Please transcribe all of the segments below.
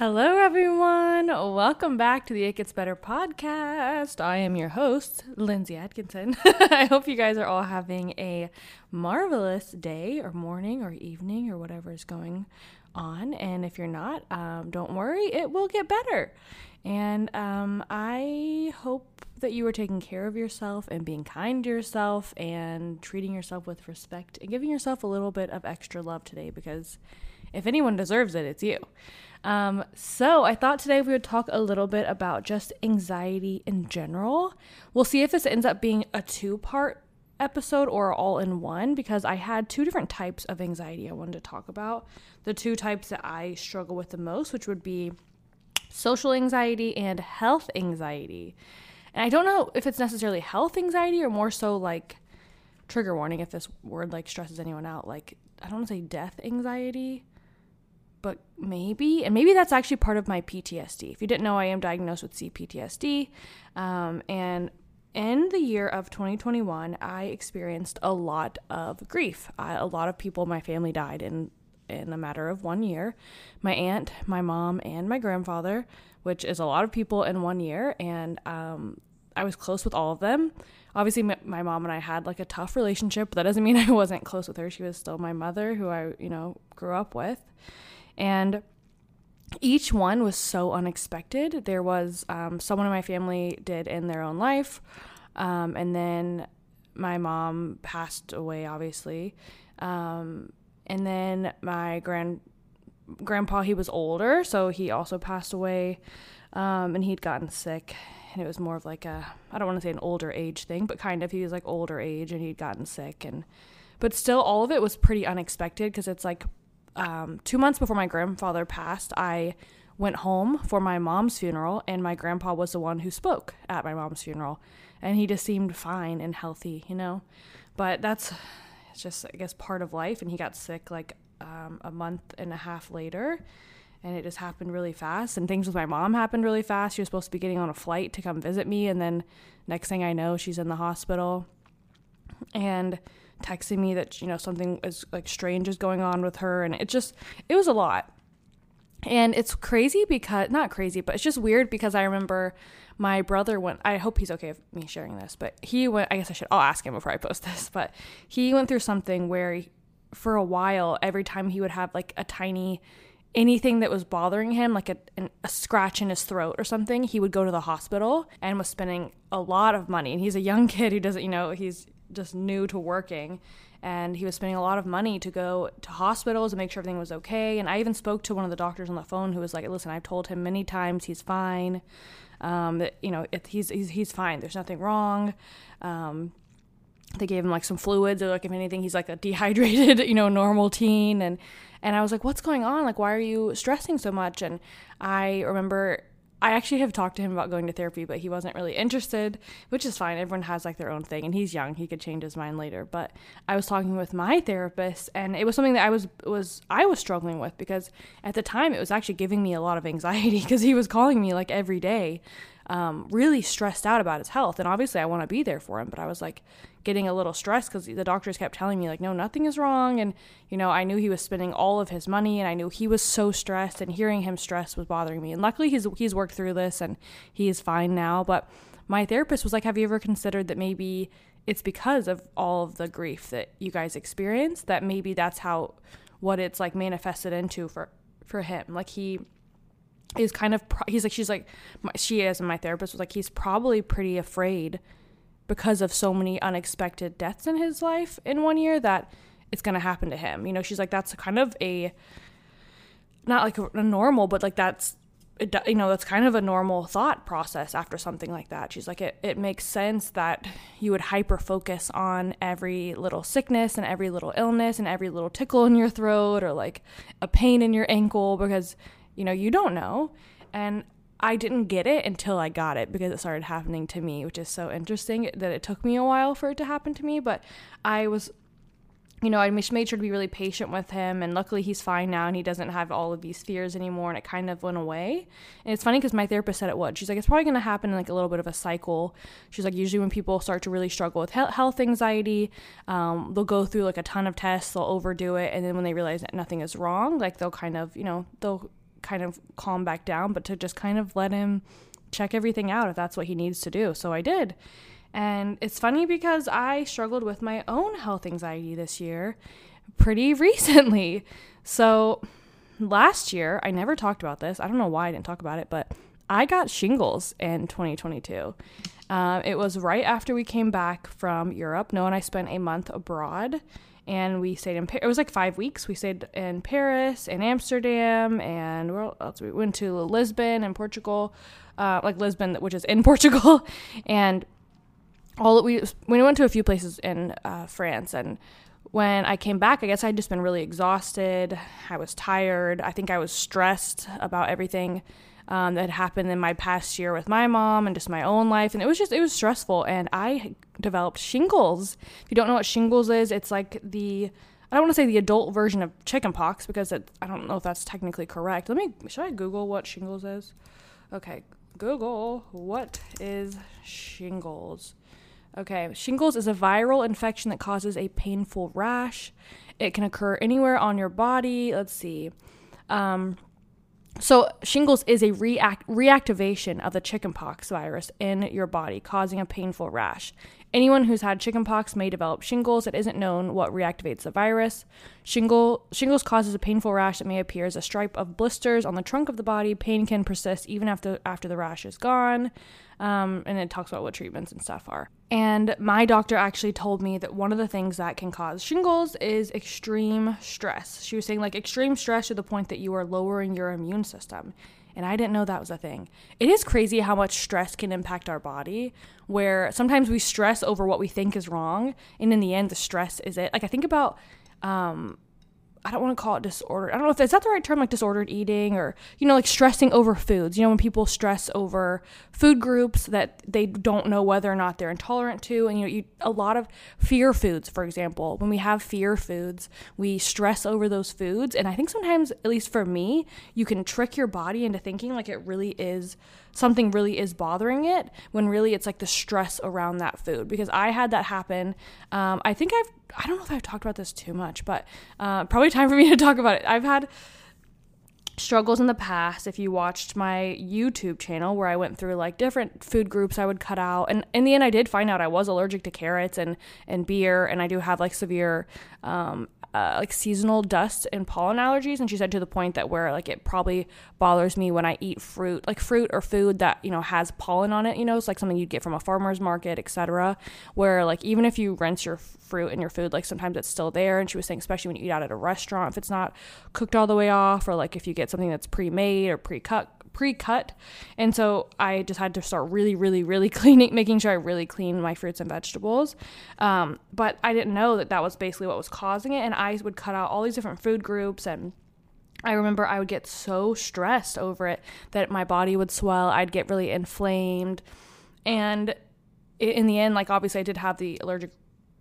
Hello, everyone. Welcome back to the It Gets Better podcast. I am your host, Lindsay Adkinson. I hope you guys are all having a marvelous day, or morning, or evening, or whatever is going on. And if you're not, um, don't worry, it will get better. And um, I hope that you are taking care of yourself and being kind to yourself and treating yourself with respect and giving yourself a little bit of extra love today because if anyone deserves it, it's you. Um, so I thought today we would talk a little bit about just anxiety in general. We'll see if this ends up being a two part episode or all in one because I had two different types of anxiety I wanted to talk about. The two types that I struggle with the most, which would be social anxiety and health anxiety. And I don't know if it's necessarily health anxiety or more so like trigger warning if this word like stresses anyone out, like I don't want to say death anxiety but maybe, and maybe that's actually part of my PTSD. If you didn't know, I am diagnosed with CPTSD. Um, and in the year of 2021, I experienced a lot of grief. I, a lot of people in my family died in in a matter of one year. My aunt, my mom, and my grandfather, which is a lot of people in one year. And um, I was close with all of them. Obviously, my, my mom and I had like a tough relationship, but that doesn't mean I wasn't close with her. She was still my mother, who I, you know, grew up with. And each one was so unexpected. There was um, someone in my family did in their own life, um, and then my mom passed away, obviously, um, and then my grand grandpa he was older, so he also passed away, um, and he'd gotten sick, and it was more of like a I don't want to say an older age thing, but kind of he was like older age, and he'd gotten sick, and but still all of it was pretty unexpected because it's like um, two months before my grandfather passed, I went home for my mom's funeral, and my grandpa was the one who spoke at my mom's funeral, and he just seemed fine and healthy, you know. But that's just I guess part of life, and he got sick like um, a month and a half later, and it just happened really fast. And things with my mom happened really fast. She was supposed to be getting on a flight to come visit me, and then next thing I know, she's in the hospital, and texting me that you know something is like strange is going on with her and it just it was a lot. And it's crazy because not crazy but it's just weird because i remember my brother went i hope he's okay with me sharing this but he went i guess i should i'll ask him before i post this but he went through something where he, for a while every time he would have like a tiny anything that was bothering him like a, an, a scratch in his throat or something he would go to the hospital and was spending a lot of money. And he's a young kid who doesn't you know he's just new to working. And he was spending a lot of money to go to hospitals and make sure everything was okay. And i even spoke to one of the doctors on the phone who was like listen i've told him many times he's fine. Um, that you know he's, he's he's fine. There's nothing wrong. Um, they gave him like some fluids. Or like if anything he's like a dehydrated you know normal teen. And and i was like what's going on? Like why are you stressing so much? And i remember I actually have talked to him about going to therapy, but he wasn't really interested, which is fine. Everyone has like their own thing, and he's young; he could change his mind later. But I was talking with my therapist, and it was something that I was was I was struggling with because at the time it was actually giving me a lot of anxiety because he was calling me like every day, um, really stressed out about his health. And obviously, I want to be there for him, but I was like getting a little stressed because the doctors kept telling me like, no, nothing is wrong. And you know, I knew he was spending all of his money, and I knew he was so stressed, and hearing him stressed was bothering me. And luckily, he's he's worked through this, and he is fine now. But my therapist was like, have you ever considered that maybe it's because of all of the grief that you guys experienced that maybe that's how what it's like manifested into for for him like he is kind of pro- he's like she's like my, she is and my therapist was like he's probably pretty afraid because of so many unexpected deaths in his life in one year that it's going to happen to him you know she's like that's kind of a not like a, a normal but like that's you know that's kind of a normal thought process after something like that she's like it, it makes sense that you would hyper focus on every little sickness and every little illness and every little tickle in your throat or like a pain in your ankle because you know, you don't know. And I didn't get it until I got it because it started happening to me, which is so interesting that it took me a while for it to happen to me. But I was, you know, I made sure to be really patient with him. And luckily he's fine now and he doesn't have all of these fears anymore. And it kind of went away. And it's funny because my therapist said it would. She's like, it's probably going to happen in like a little bit of a cycle. She's like, usually when people start to really struggle with health anxiety, um, they'll go through like a ton of tests, they'll overdo it. And then when they realize that nothing is wrong, like they'll kind of, you know, they'll kind of calm back down, but to just kind of let him check everything out if that's what he needs to do. So I did. And it's funny because I struggled with my own health anxiety this year pretty recently. So last year, I never talked about this. I don't know why I didn't talk about it, but I got shingles in 2022. Uh, it was right after we came back from Europe. No, and I spent a month abroad and we stayed in Paris. it was like five weeks we stayed in paris and amsterdam and where else we went to lisbon and portugal uh, like lisbon which is in portugal and all we we went to a few places in uh, france and when I came back, I guess I'd just been really exhausted. I was tired. I think I was stressed about everything um, that happened in my past year with my mom and just my own life. And it was just, it was stressful. And I developed shingles. If you don't know what shingles is, it's like the, I don't want to say the adult version of chickenpox because it, I don't know if that's technically correct. Let me, should I Google what shingles is? Okay, Google, what is shingles? Okay, shingles is a viral infection that causes a painful rash. It can occur anywhere on your body. Let's see. Um, so, shingles is a react- reactivation of the chickenpox virus in your body, causing a painful rash. Anyone who's had chickenpox may develop shingles. It isn't known what reactivates the virus. Shingle, shingles causes a painful rash that may appear as a stripe of blisters on the trunk of the body. Pain can persist even after after the rash is gone. Um, and it talks about what treatments and stuff are. And my doctor actually told me that one of the things that can cause shingles is extreme stress. She was saying, like, extreme stress to the point that you are lowering your immune system. And I didn't know that was a thing. It is crazy how much stress can impact our body, where sometimes we stress over what we think is wrong. And in the end, the stress is it. Like, I think about, um, I don't want to call it disorder. I don't know if is that the right term, like disordered eating or, you know, like stressing over foods. You know, when people stress over food groups that they don't know whether or not they're intolerant to. And, you know, you, a lot of fear foods, for example, when we have fear foods, we stress over those foods. And I think sometimes, at least for me, you can trick your body into thinking like it really is something really is bothering it when really it's like the stress around that food because i had that happen um, i think i've i don't know if i've talked about this too much but uh, probably time for me to talk about it. I've had struggles in the past if you watched my youtube channel where i went through like different food groups i would cut out. And in the end i did find out i was allergic to carrots and and beer and i do have like severe um, uh, like seasonal dust and pollen allergies and she said to the point that where like it probably bothers me when i eat fruit like fruit or food that you know has pollen on it you know it's like something you'd get from a farmer's market etc where like even if you rinse your fruit and your food like sometimes it's still there and she was saying especially when you eat out at a restaurant if it's not cooked all the way off or like if you get something that's pre-made or pre-cut pre-cut. And so i just had to start really really really cleaning making sure i really clean my fruits and vegetables. Um, but i didn't know that that was basically what was causing it and i would cut out all these different food groups and I remember I would get so stressed over it that my body would swell. I'd get really inflamed. And in the end, like, obviously, I did have the allergic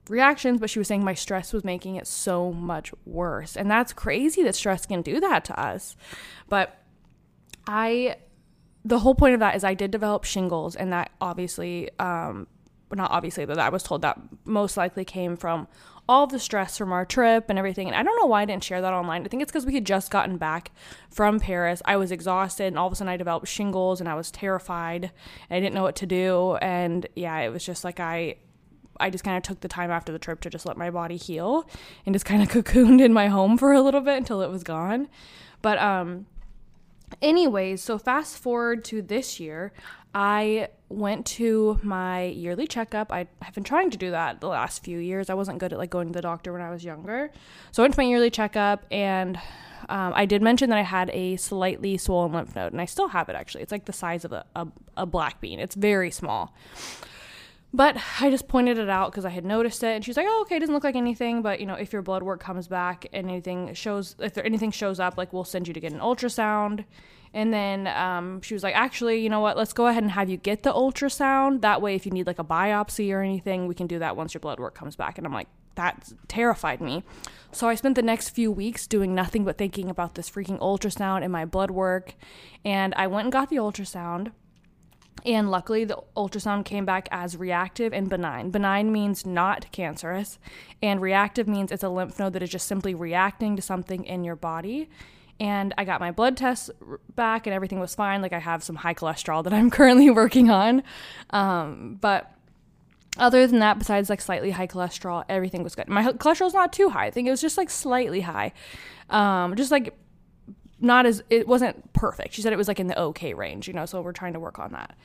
reactions, but she was saying my stress was making it so much worse. And that's crazy that stress can do that to us. But I the whole point of that is I did develop shingles, and that obviously, um, not obviously, but I was told that most likely came from all the stress from our trip and everything. And I don't know why I didn't share that online. I think it's because we had just gotten back from Paris. I was exhausted, and all of a sudden I developed shingles, and I was terrified. And I didn't know what to do, and yeah, it was just like I. I just kind of took the time after the trip to just let my body heal and just kind of cocooned in my home for a little bit until it was gone. But um anyways, so fast forward to this year, I went to my yearly checkup. I have been trying to do that the last few years. I wasn't good at like going to the doctor when I was younger. So I went to my yearly checkup and um, I did mention that I had a slightly swollen lymph node, and I still have it actually. It's like the size of a, a, a black bean, it's very small. But I just pointed it out because I had noticed it, and she's like, "Oh, okay, it doesn't look like anything, but you know, if your blood work comes back and anything shows, if there anything shows up, like we'll send you to get an ultrasound." And then um, she was like, "Actually, you know what? Let's go ahead and have you get the ultrasound. That way, if you need like a biopsy or anything, we can do that once your blood work comes back." And I'm like, that terrified me. So I spent the next few weeks doing nothing but thinking about this freaking ultrasound and my blood work. And I went and got the ultrasound and luckily, the ultrasound came back as reactive and benign. Benign means not cancerous, and reactive means it's a lymph node that is just simply reacting to something in your body. And I got my blood tests back and everything was fine. Like I have some high cholesterol that I'm currently working on. Um, but other than that, besides like slightly high cholesterol, everything was good. My cholesterol's not too high. I think it was just like slightly high. Um, just like not as it wasn't perfect. She said it was like in the okay range, you know, so we're trying to work on that.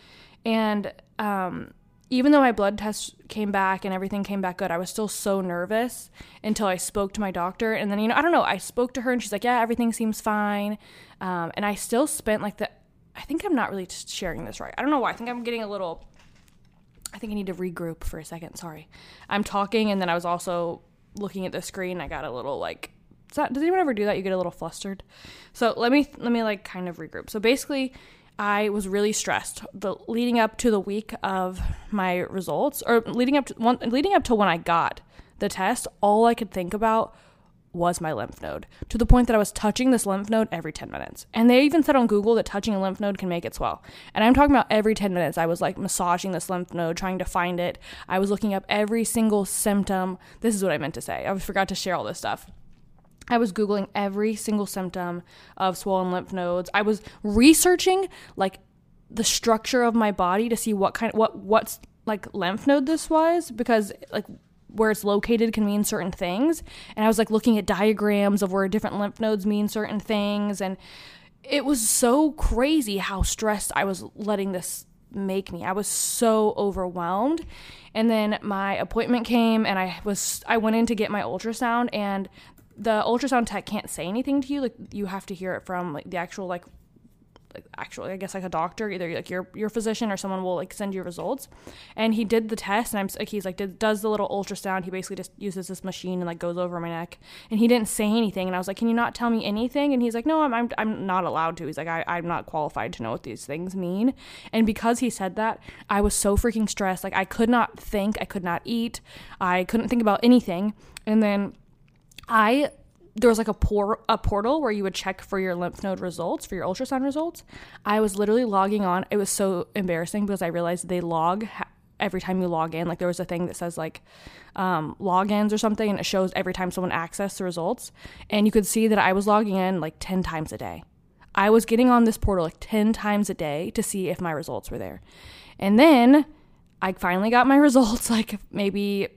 And um even though my blood test came back and everything came back good, I was still so nervous until I spoke to my doctor. And then, you know, I don't know, I spoke to her and she's like, yeah, everything seems fine. Um, and I still spent like the, I think I'm not really sharing this right. I don't know why. I think I'm getting a little, I think I need to regroup for a second. Sorry. I'm talking and then I was also looking at the screen. I got a little like, does anyone ever do that? You get a little flustered. So let me, let me like kind of regroup. So basically, I was really stressed. The leading up to the week of my results, or leading up to one, leading up to when I got the test, all I could think about was my lymph node to the point that I was touching this lymph node every 10 minutes. And they even said on Google that touching a lymph node can make it swell. And I'm talking about every 10 minutes. I was like massaging this lymph node, trying to find it. I was looking up every single symptom. This is what I meant to say. I forgot to share all this stuff. I was Googling every single symptom of swollen lymph nodes. I was researching like the structure of my body to see what kind what what's like lymph node this was because like where it's located can mean certain things. And I was like looking at diagrams of where different lymph nodes mean certain things and it was so crazy how stressed I was letting this make me. I was so overwhelmed. And then my appointment came and I was I went in to get my ultrasound and the ultrasound tech can't say anything to you. Like you have to hear it from like the actual like like actually I guess like a doctor, either like your your physician or someone will like send you results. And he did the test, and I'm like he's like did, does the little ultrasound. He basically just uses this machine and like goes over my neck, and he didn't say anything. And I was like, can you not tell me anything? And he's like, no, I'm I'm, I'm not allowed to. He's like, I I'm not qualified to know what these things mean. And because he said that, I was so freaking stressed. Like I could not think, I could not eat, I couldn't think about anything. And then I there was like a por- a portal where you would check for your lymph node results for your ultrasound results. I was literally logging on. It was so embarrassing because I realized they log ha- every time you log in. Like there was a thing that says like um, logins or something, and it shows every time someone accessed the results. And you could see that I was logging in like ten times a day. I was getting on this portal like ten times a day to see if my results were there. And then I finally got my results like maybe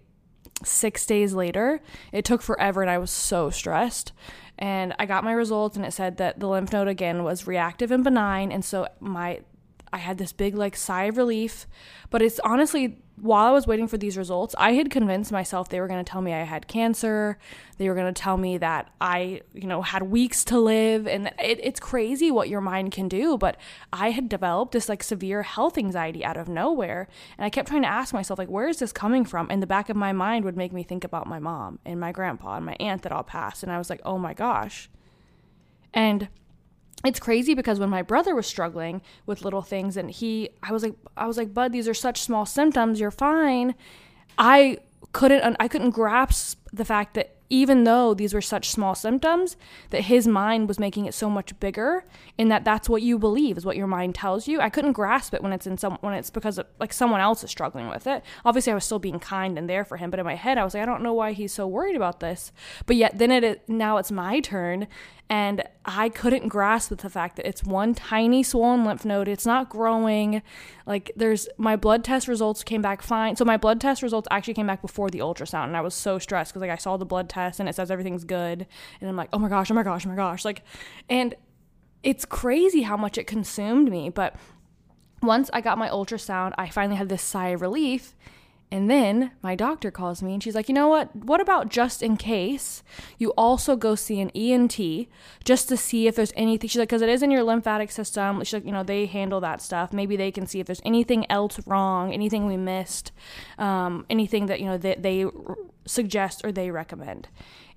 six days later. It took forever and I was so stressed. And I got my results and it said that the lymph node again was reactive and benign. And so my I had this big like sigh of relief. But it's honestly while I was waiting for these results, I had convinced myself they were going to tell me I had cancer. They were going to tell me that I, you know, had weeks to live. And it, it's crazy what your mind can do. But I had developed this like severe health anxiety out of nowhere. And I kept trying to ask myself, like, where is this coming from? And the back of my mind would make me think about my mom and my grandpa and my aunt that all passed. And I was like, oh my gosh. And it's crazy because when my brother was struggling with little things and he I was like I was like bud these are such small symptoms you're fine. I couldn't I couldn't grasp the fact that even though these were such small symptoms that his mind was making it so much bigger and that that's what you believe is what your mind tells you i couldn't grasp it when it's in some when it's because of, like someone else is struggling with it obviously i was still being kind and there for him but in my head i was like i don't know why he's so worried about this but yet then it now it's my turn and I couldn't grasp the fact that it's one tiny swollen lymph node. It's not growing. Like there's my blood test results came back fine. So my blood test results actually came back before the ultrasound, and I was so stressed because like I saw the blood test and it says everything's good, and I'm like, oh my gosh, oh my gosh, oh my gosh, like, and it's crazy how much it consumed me. But once I got my ultrasound, I finally had this sigh of relief and then my doctor calls me and she's like, you know what? What about just in case you also go see an ENT just to see if there's anything? She's like, because it is in your lymphatic system. She's like, you know, they handle that stuff. Maybe they can see if there's anything else wrong, anything we missed, um, anything that, you know, that they suggest or they recommend.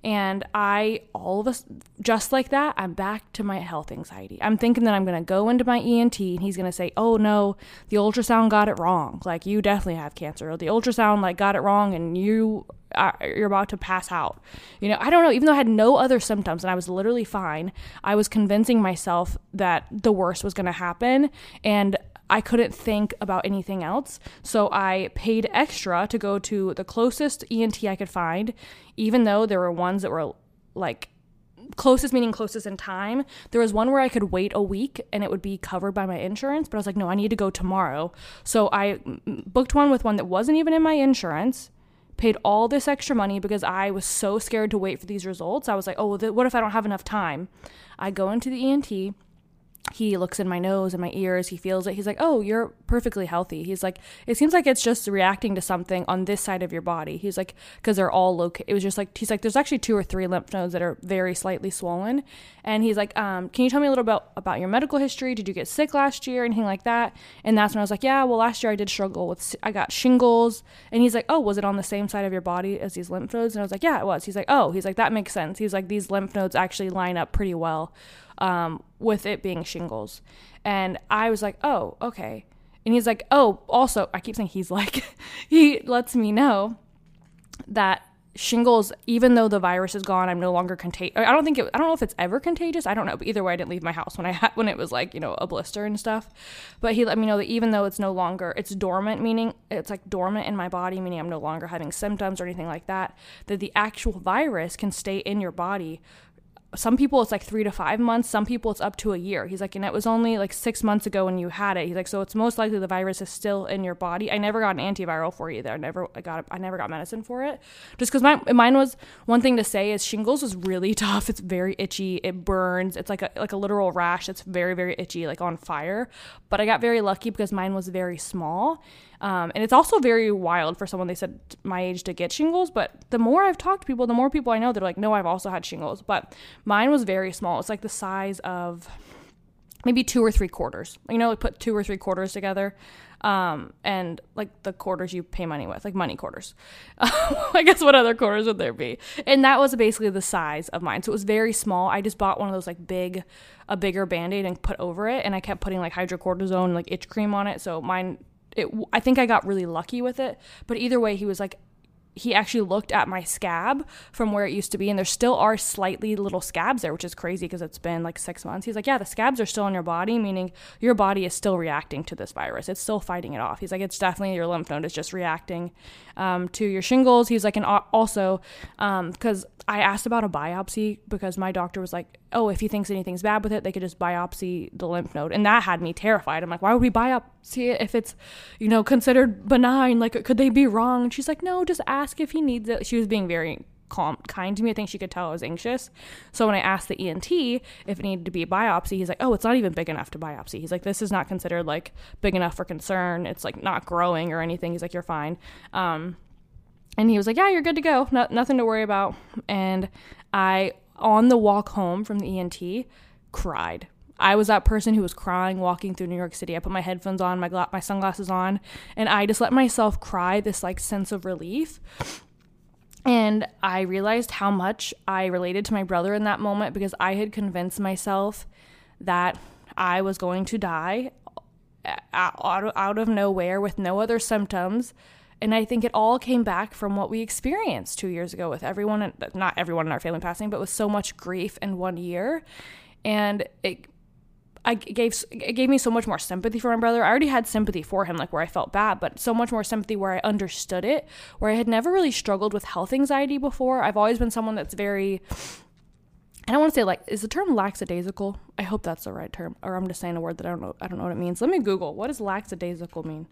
And I, all of us, just like that, I'm back to my health anxiety. I'm thinking that I'm going to go into my ENT and he's going to say, oh no, the ultrasound got it wrong. Like, you definitely have cancer. Or the ultrasound, like, got it wrong and you uh, you're about to pass out. You know, I don't know, even though I had no other symptoms and I was literally fine, I was convincing myself that the worst was going to happen and I couldn't think about anything else. So I paid extra to go to the closest ENT I could find, even though there were ones that were like closest meaning closest in time. There was one where I could wait a week and it would be covered by my insurance, but I was like, no, I need to go tomorrow. So I booked one with one that wasn't even in my insurance, paid all this extra money because I was so scared to wait for these results. I was like, oh, what if I don't have enough time? I go into the ENT he looks in my nose and my ears. He feels it. He's like oh you're perfectly healthy. He's like it seems like it's just reacting to something on this side of your body. He's like because they're all located it was just like he's like there's actually two or three lymph nodes that are very slightly swollen. And he's like um, can you tell me a little about about your medical history? Did you get sick last year? Anything like that. And that's when i was like yeah well last year i did struggle with i got shingles. And he's like oh was it on the same side of your body as these lymph nodes? And i was like yeah it was. He's like oh he's like that makes sense. He's like these lymph nodes actually line up pretty well um, with it being shingles. And I was like, oh, okay. And he's like, oh, also, I keep saying he's like, he lets me know that shingles, even though the virus is gone, I'm no longer contagious. I don't think it, I don't know if it's ever contagious. I don't know. But either way, I didn't leave my house when I had, when it was like, you know, a blister and stuff. But he let me know that even though it's no longer, it's dormant, meaning it's like dormant in my body, meaning I'm no longer having symptoms or anything like that, that the actual virus can stay in your body some people it's like three to five months some people it's up to a year. He's like and it was only like six months ago when you had it. He's like so it's most likely the virus is still in your body. I never got an antiviral for either. I never i got i never got medicine for it. Just because my mine was one thing to say is shingles is really tough. It's very itchy. It burns. It's like a like a literal rash it's very very itchy like on fire. But i got very lucky because mine was very small um, and it's also very wild for someone they said my age to get shingles. But the more I've talked to people, the more people I know, they're like, no, I've also had shingles. But mine was very small. It's like the size of maybe two or three quarters. You know, like put two or three quarters together. Um, and like the quarters you pay money with, like money quarters. I guess what other quarters would there be? And that was basically the size of mine. So it was very small. I just bought one of those like big, a bigger band aid and put over it. And I kept putting like hydrocortisone, like itch cream on it. So mine it I think I got really lucky with it. But either way, he was like he actually looked at my scab from where it used to be and there still are slightly little scabs there which is crazy because it's been like six months. He's like yeah the scabs are still in your body meaning your body is still reacting to this virus. It's still fighting it off. He's like it's definitely your lymph node is just reacting um, to your shingles. He's like and also because um, i asked about a biopsy because my doctor was like oh if he thinks anything's bad with it they could just biopsy the lymph node and that had me terrified i'm like why would we biopsy it if it's you know considered benign like could they be wrong and she's like no just ask if he needs it. She was being very calm, kind to me. I think she could tell I was anxious. So when I asked the ENT if it needed to be a biopsy, he's like, "Oh, it's not even big enough to biopsy." He's like, "This is not considered like big enough for concern. It's like not growing or anything." He's like, "You're fine." Um, and he was like, "Yeah, you're good to go. No, nothing to worry about." And I, on the walk home from the ENT, cried. I was that person who was crying walking through New York City. I put my headphones on, my gla- my sunglasses on, and I just let myself cry this like sense of relief. And I realized how much I related to my brother in that moment because I had convinced myself that I was going to die out, out of nowhere with no other symptoms. And I think it all came back from what we experienced two years ago with everyone, not everyone in our family passing, but with so much grief in one year. And it I gave it gave me so much more sympathy for my brother. I already had sympathy for him, like where I felt bad, but so much more sympathy where I understood it, where I had never really struggled with health anxiety before. I've always been someone that's very I don't want to say like is the term lackadaisical? I hope that's the right term, or I'm just saying a word that I don't know. I don't know what it means. Let me Google. What does lackadaisical mean?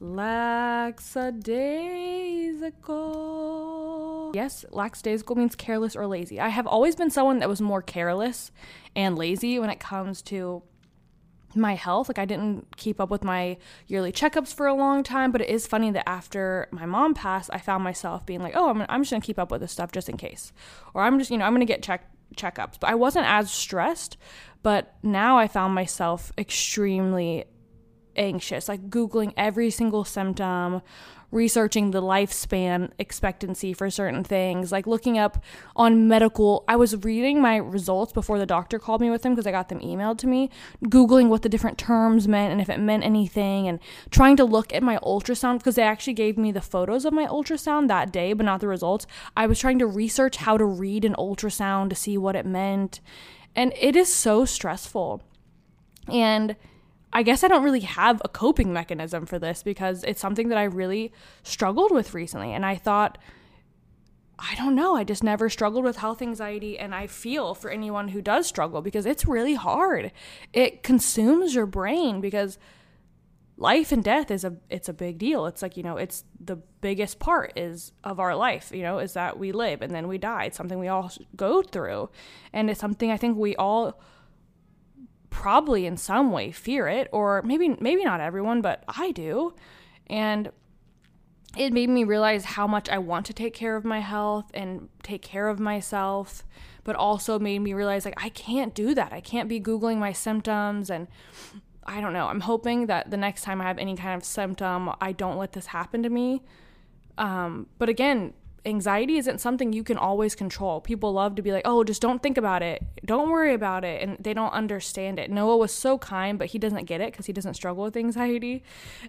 Lackadaisical. Yes, lackadaisical means careless or lazy. I have always been someone that was more careless and lazy when it comes to my health. Like I didn't keep up with my yearly checkups for a long time, but it is funny that after my mom passed, I found myself being like, "Oh, I'm, I'm just gonna keep up with this stuff just in case," or I'm just, you know, I'm gonna get check checkups. But I wasn't as stressed. But now I found myself extremely anxious, like Googling every single symptom, researching the lifespan expectancy for certain things, like looking up on medical. I was reading my results before the doctor called me with them because I got them emailed to me, Googling what the different terms meant and if it meant anything, and trying to look at my ultrasound because they actually gave me the photos of my ultrasound that day, but not the results. I was trying to research how to read an ultrasound to see what it meant. And it is so stressful. And I guess I don't really have a coping mechanism for this because it's something that I really struggled with recently. And I thought I don't know. I just never struggled with health anxiety. And I feel for anyone who does struggle because it's really hard. It consumes your brain because life and death is a it's a big deal it's like you know it's the biggest part is of our life you know is that we live and then we die it's something we all go through and it's something i think we all probably in some way fear it or maybe maybe not everyone but i do and it made me realize how much i want to take care of my health and take care of myself but also made me realize like i can't do that i can't be googling my symptoms and I don't know. I'm hoping that the next time I have any kind of symptom, I don't let this happen to me. Um, but again, anxiety isn't something you can always control. People love to be like, oh, just don't think about it. Don't worry about it. And they don't understand it. Noah was so kind, but he doesn't get it because he doesn't struggle with anxiety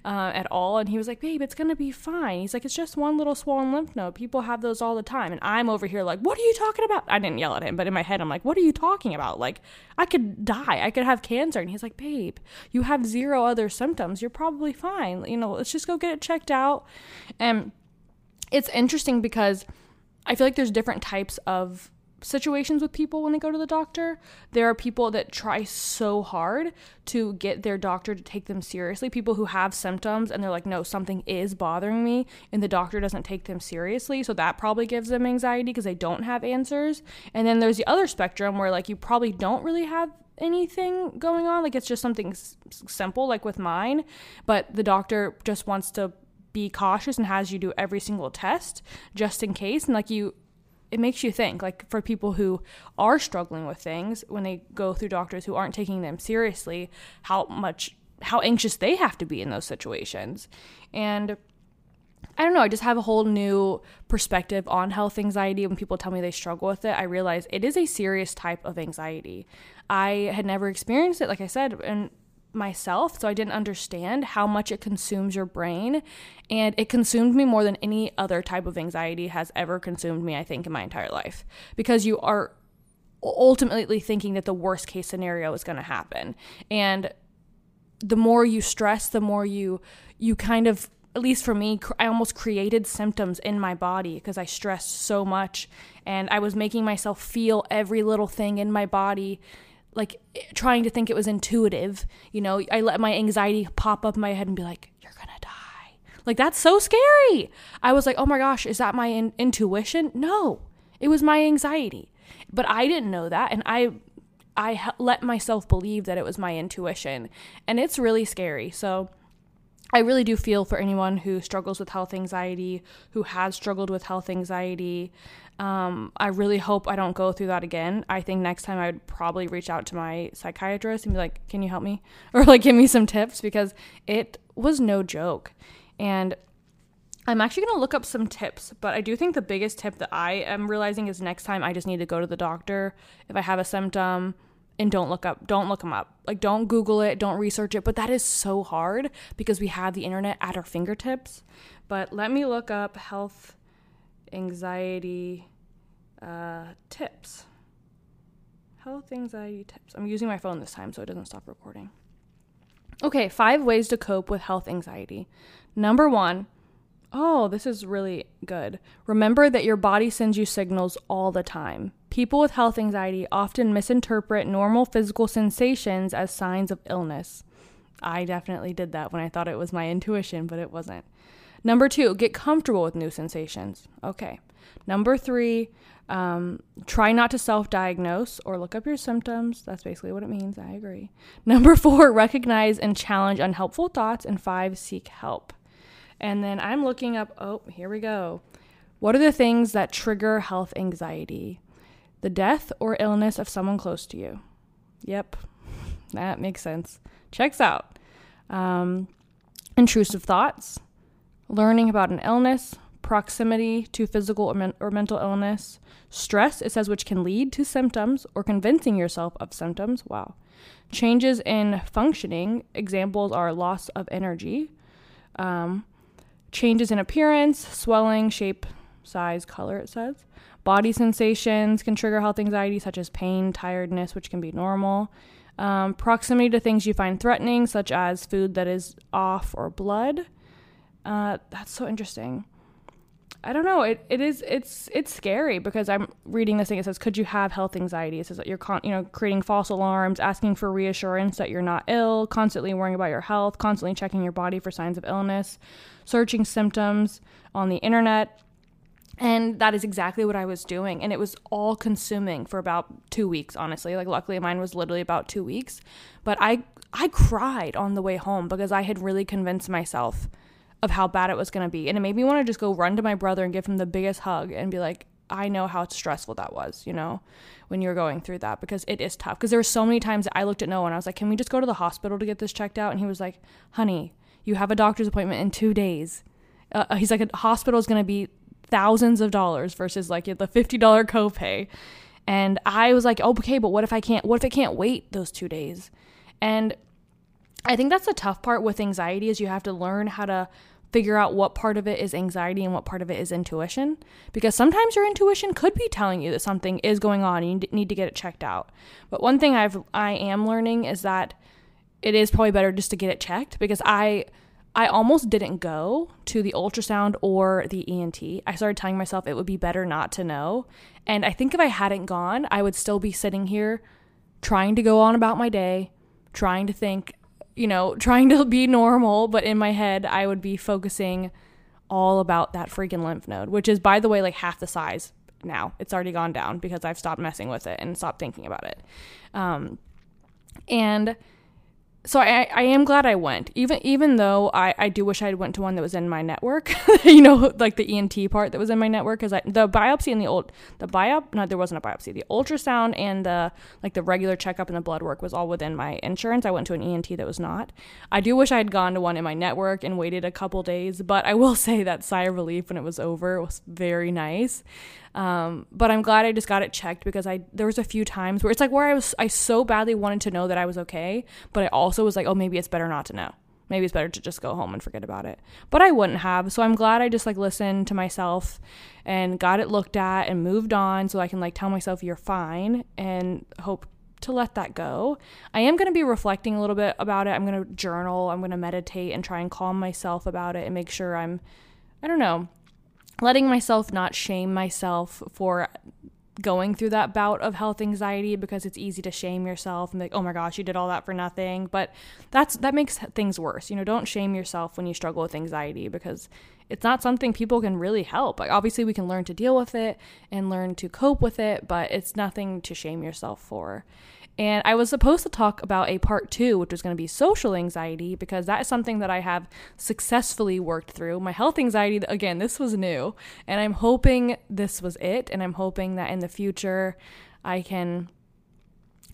uh, at all. And he was like, babe, it's going to be fine. He's like, it's just one little swollen lymph node. People have those all the time. And I'm over here like, what are you talking about? I didn't yell at him, but in my head, I'm like, what are you talking about? Like, I could die. I could have cancer. And he's like, babe, you have zero other symptoms. You're probably fine. You know, let's just go get it checked out. And it's interesting because I feel like there's different types of situations with people when they go to the doctor. There are people that try so hard to get their doctor to take them seriously. People who have symptoms and they're like, no, something is bothering me, and the doctor doesn't take them seriously. So that probably gives them anxiety because they don't have answers. And then there's the other spectrum where, like, you probably don't really have anything going on. Like, it's just something s- simple, like with mine, but the doctor just wants to be cautious and has you do every single test just in case and like you it makes you think like for people who are struggling with things when they go through doctors who aren't taking them seriously how much how anxious they have to be in those situations and I don't know, I just have a whole new perspective on health anxiety. When people tell me they struggle with it, I realize it is a serious type of anxiety. I had never experienced it, like I said, and myself, so I didn't understand how much it consumes your brain. And it consumed me more than any other type of anxiety has ever consumed me, I think, in my entire life. Because you are ultimately thinking that the worst case scenario is going to happen. And the more you stress, the more you you kind of at least for me, I almost created symptoms in my body because I stressed so much and I was making myself feel every little thing in my body like eh, trying to think it was intuitive. You know, I let my anxiety pop up in my head and be like, "You're gonna die." Like that's so scary. I was like, "Oh my gosh, is that my in- intuition?" No, it was my anxiety. But I didn't know that, and I I let myself believe that it was my intuition, and it's really scary. So. I really do feel for anyone who struggles with health anxiety, who has struggled with health anxiety. Um, I really hope I don't go through that again. I think next time I would probably reach out to my psychiatrist and be like, "Can you help me?" or like give me some tips because it was no joke. And I'm actually going to look up some tips, but I do think the biggest tip that I am realizing is next time I just need to go to the doctor if I have a symptom and don't look up don't look them up. Like don't google it, don't research it, but that is so hard because we have the internet at our fingertips. But let me look up health anxiety uh, tips. Health anxiety tips. I'm using my phone this time so it doesn't stop recording. Okay, five ways to cope with health anxiety. Number one, oh, this is really good. Remember that your body sends you signals all the time. People with health anxiety often misinterpret normal physical sensations as signs of illness. I definitely did that when I thought it was my intuition, but it wasn't. Number two, get comfortable with new sensations. Okay. Number three, um, try not to self diagnose or look up your symptoms. That's basically what it means. I agree. Number four, recognize and challenge unhelpful thoughts. And five, seek help. And then I'm looking up, oh, here we go. What are the things that trigger health anxiety? The death or illness of someone close to you. Yep, that makes sense. Checks out. Um, intrusive thoughts, learning about an illness, proximity to physical or, men- or, mental illness, stress, it says, which can lead to symptoms or convincing yourself of symptoms. Wow. Changes in functioning, examples are loss of energy, um, changes in appearance, swelling, shape, size, color, it says. Body sensations can trigger health anxiety, such as pain, tiredness, which can be normal. Um, proximity to things you find threatening, such as food that is off or blood. Uh, that's so interesting. I don't know. It, it is it's it's scary because I'm reading this thing. It says, "Could you have health anxiety?" It says that you're con- you know creating false alarms, asking for reassurance that you're not ill, constantly worrying about your health, constantly checking your body for signs of illness, searching symptoms on the internet, and that is exactly what I was doing. And it was all consuming for about two weeks, honestly. Like, luckily, mine was literally about two weeks. But I, I cried on the way home because I had really convinced myself of how bad it was going to be. And it made me want to just go run to my brother and give him the biggest hug and be like, I know how stressful that was, you know, when you're going through that because it is tough. Because there were so many times I looked at Noah and I was like, can we just go to the hospital to get this checked out? And he was like, honey, you have a doctor's appointment in two days. Uh, he's like, a hospital is going to be thousands of dollars versus like the $50 copay. And I was like, oh, okay, but what if I can't, what if I can't wait those two days? And I think that's the tough part with anxiety is you have to learn how to figure out what part of it is anxiety and what part of it is intuition because sometimes your intuition could be telling you that something is going on and you need to get it checked out. But one thing I've I am learning is that it is probably better just to get it checked because I I almost didn't go to the ultrasound or the ENT. I started telling myself it would be better not to know. And I think if I hadn't gone, I would still be sitting here trying to go on about my day, trying to think, you know, trying to be normal, but in my head, I would be focusing all about that freaking lymph node, which is, by the way, like half the size now. It's already gone down because I've stopped messing with it and stopped thinking about it. Um, and so I, I am glad I went, even even though I, I do wish I had went to one that was in my network, you know, like the ENT part that was in my network, because the biopsy and the old the biop no there wasn't a biopsy, the ultrasound and the like the regular checkup and the blood work was all within my insurance. I went to an ENT that was not. I do wish I had gone to one in my network and waited a couple days, but I will say that sigh of relief when it was over was very nice. Um, but I'm glad I just got it checked because I there was a few times where it's like where I was I so badly wanted to know that I was okay, but I also was like, oh, maybe it's better not to know. Maybe it's better to just go home and forget about it. But I wouldn't have. So I'm glad I just like listened to myself and got it looked at and moved on so I can like tell myself you're fine and hope to let that go. I am going to be reflecting a little bit about it. I'm going to journal, I'm going to meditate and try and calm myself about it and make sure I'm I don't know, letting myself not shame myself for going through that bout of health anxiety because it's easy to shame yourself and be like, oh my gosh, you did all that for nothing. But that's that makes things worse. You know, don't shame yourself when you struggle with anxiety because it's not something people can really help. Like obviously we can learn to deal with it and learn to cope with it, but it's nothing to shame yourself for. And I was supposed to talk about a part two, which was going to be social anxiety, because that is something that I have successfully worked through. My health anxiety, again, this was new. And I'm hoping this was it. And I'm hoping that in the future I can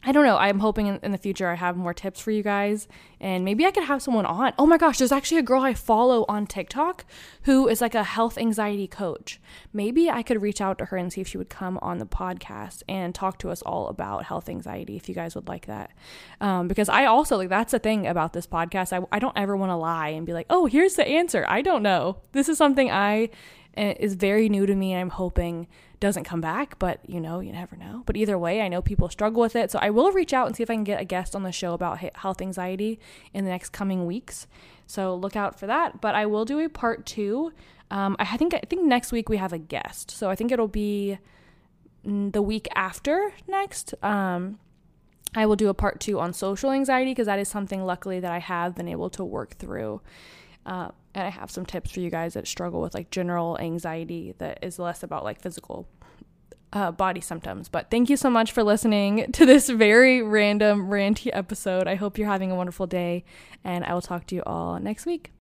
I don't know. I'm hoping in, in, the future I have more tips for you guys and maybe I could have someone on. Oh my gosh, there's actually a girl I follow on TikTok who is like a health anxiety coach. Maybe I could reach out to her and see if she would come on the podcast and talk to us all about health anxiety if you guys would like that. Um, because I also, like, that's the thing about this podcast. I, I don't ever want to lie and be like, oh, here's the answer. I don't know. This is something I is very new to me and I'm hoping doesn't come back, but you know, you never know. But either way, I know people struggle with it. So I will reach out and see if I can get a guest on the show about health anxiety in the next coming weeks. So look out for that. But I will do a part two. Um, I think I think next week we have a guest, so I think it'll be the week after next. Um, I will do a part two on social anxiety because that is something, luckily, that I have been able to work through. Uh, and I have some tips for you guys that struggle with like general anxiety that is less about like physical uh, body symptoms. But thank you so much for listening to this very random, ranty episode. I hope you're having a wonderful day, and I will talk to you all next week.